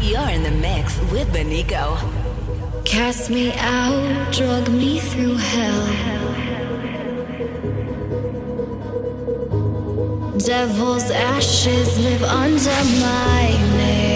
You're in the mix with Benico. Cast me out, drug me through hell. Devil's ashes live under my name.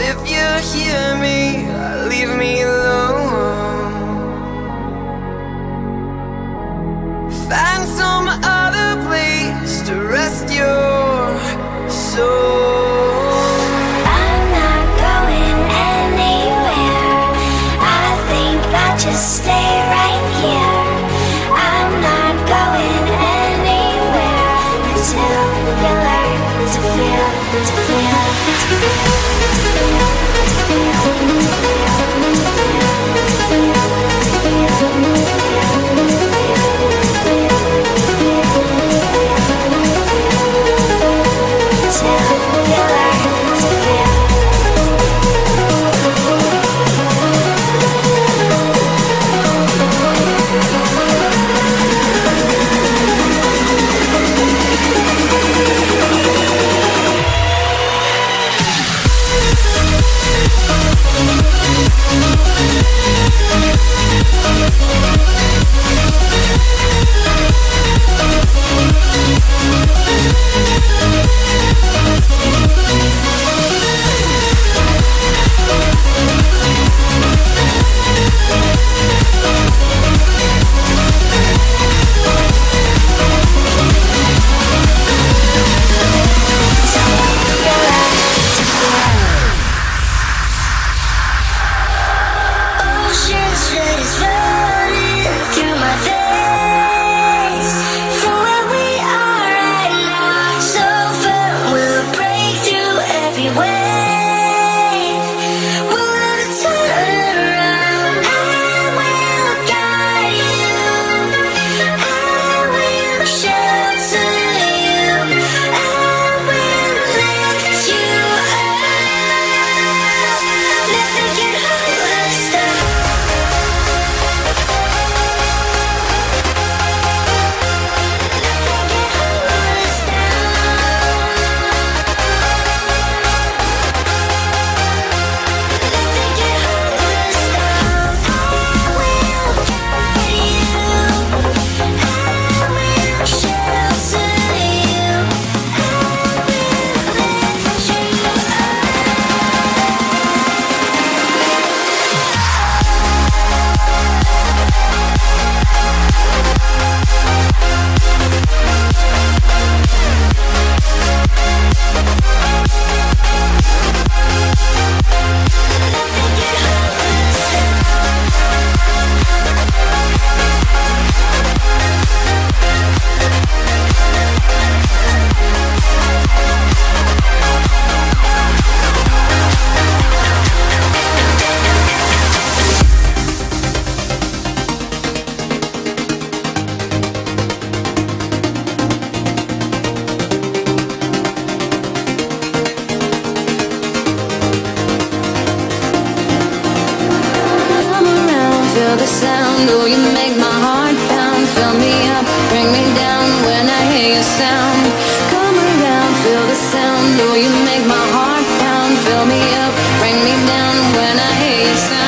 if you hear me, leave me alone. fill me up, bring me down when I hear your sound.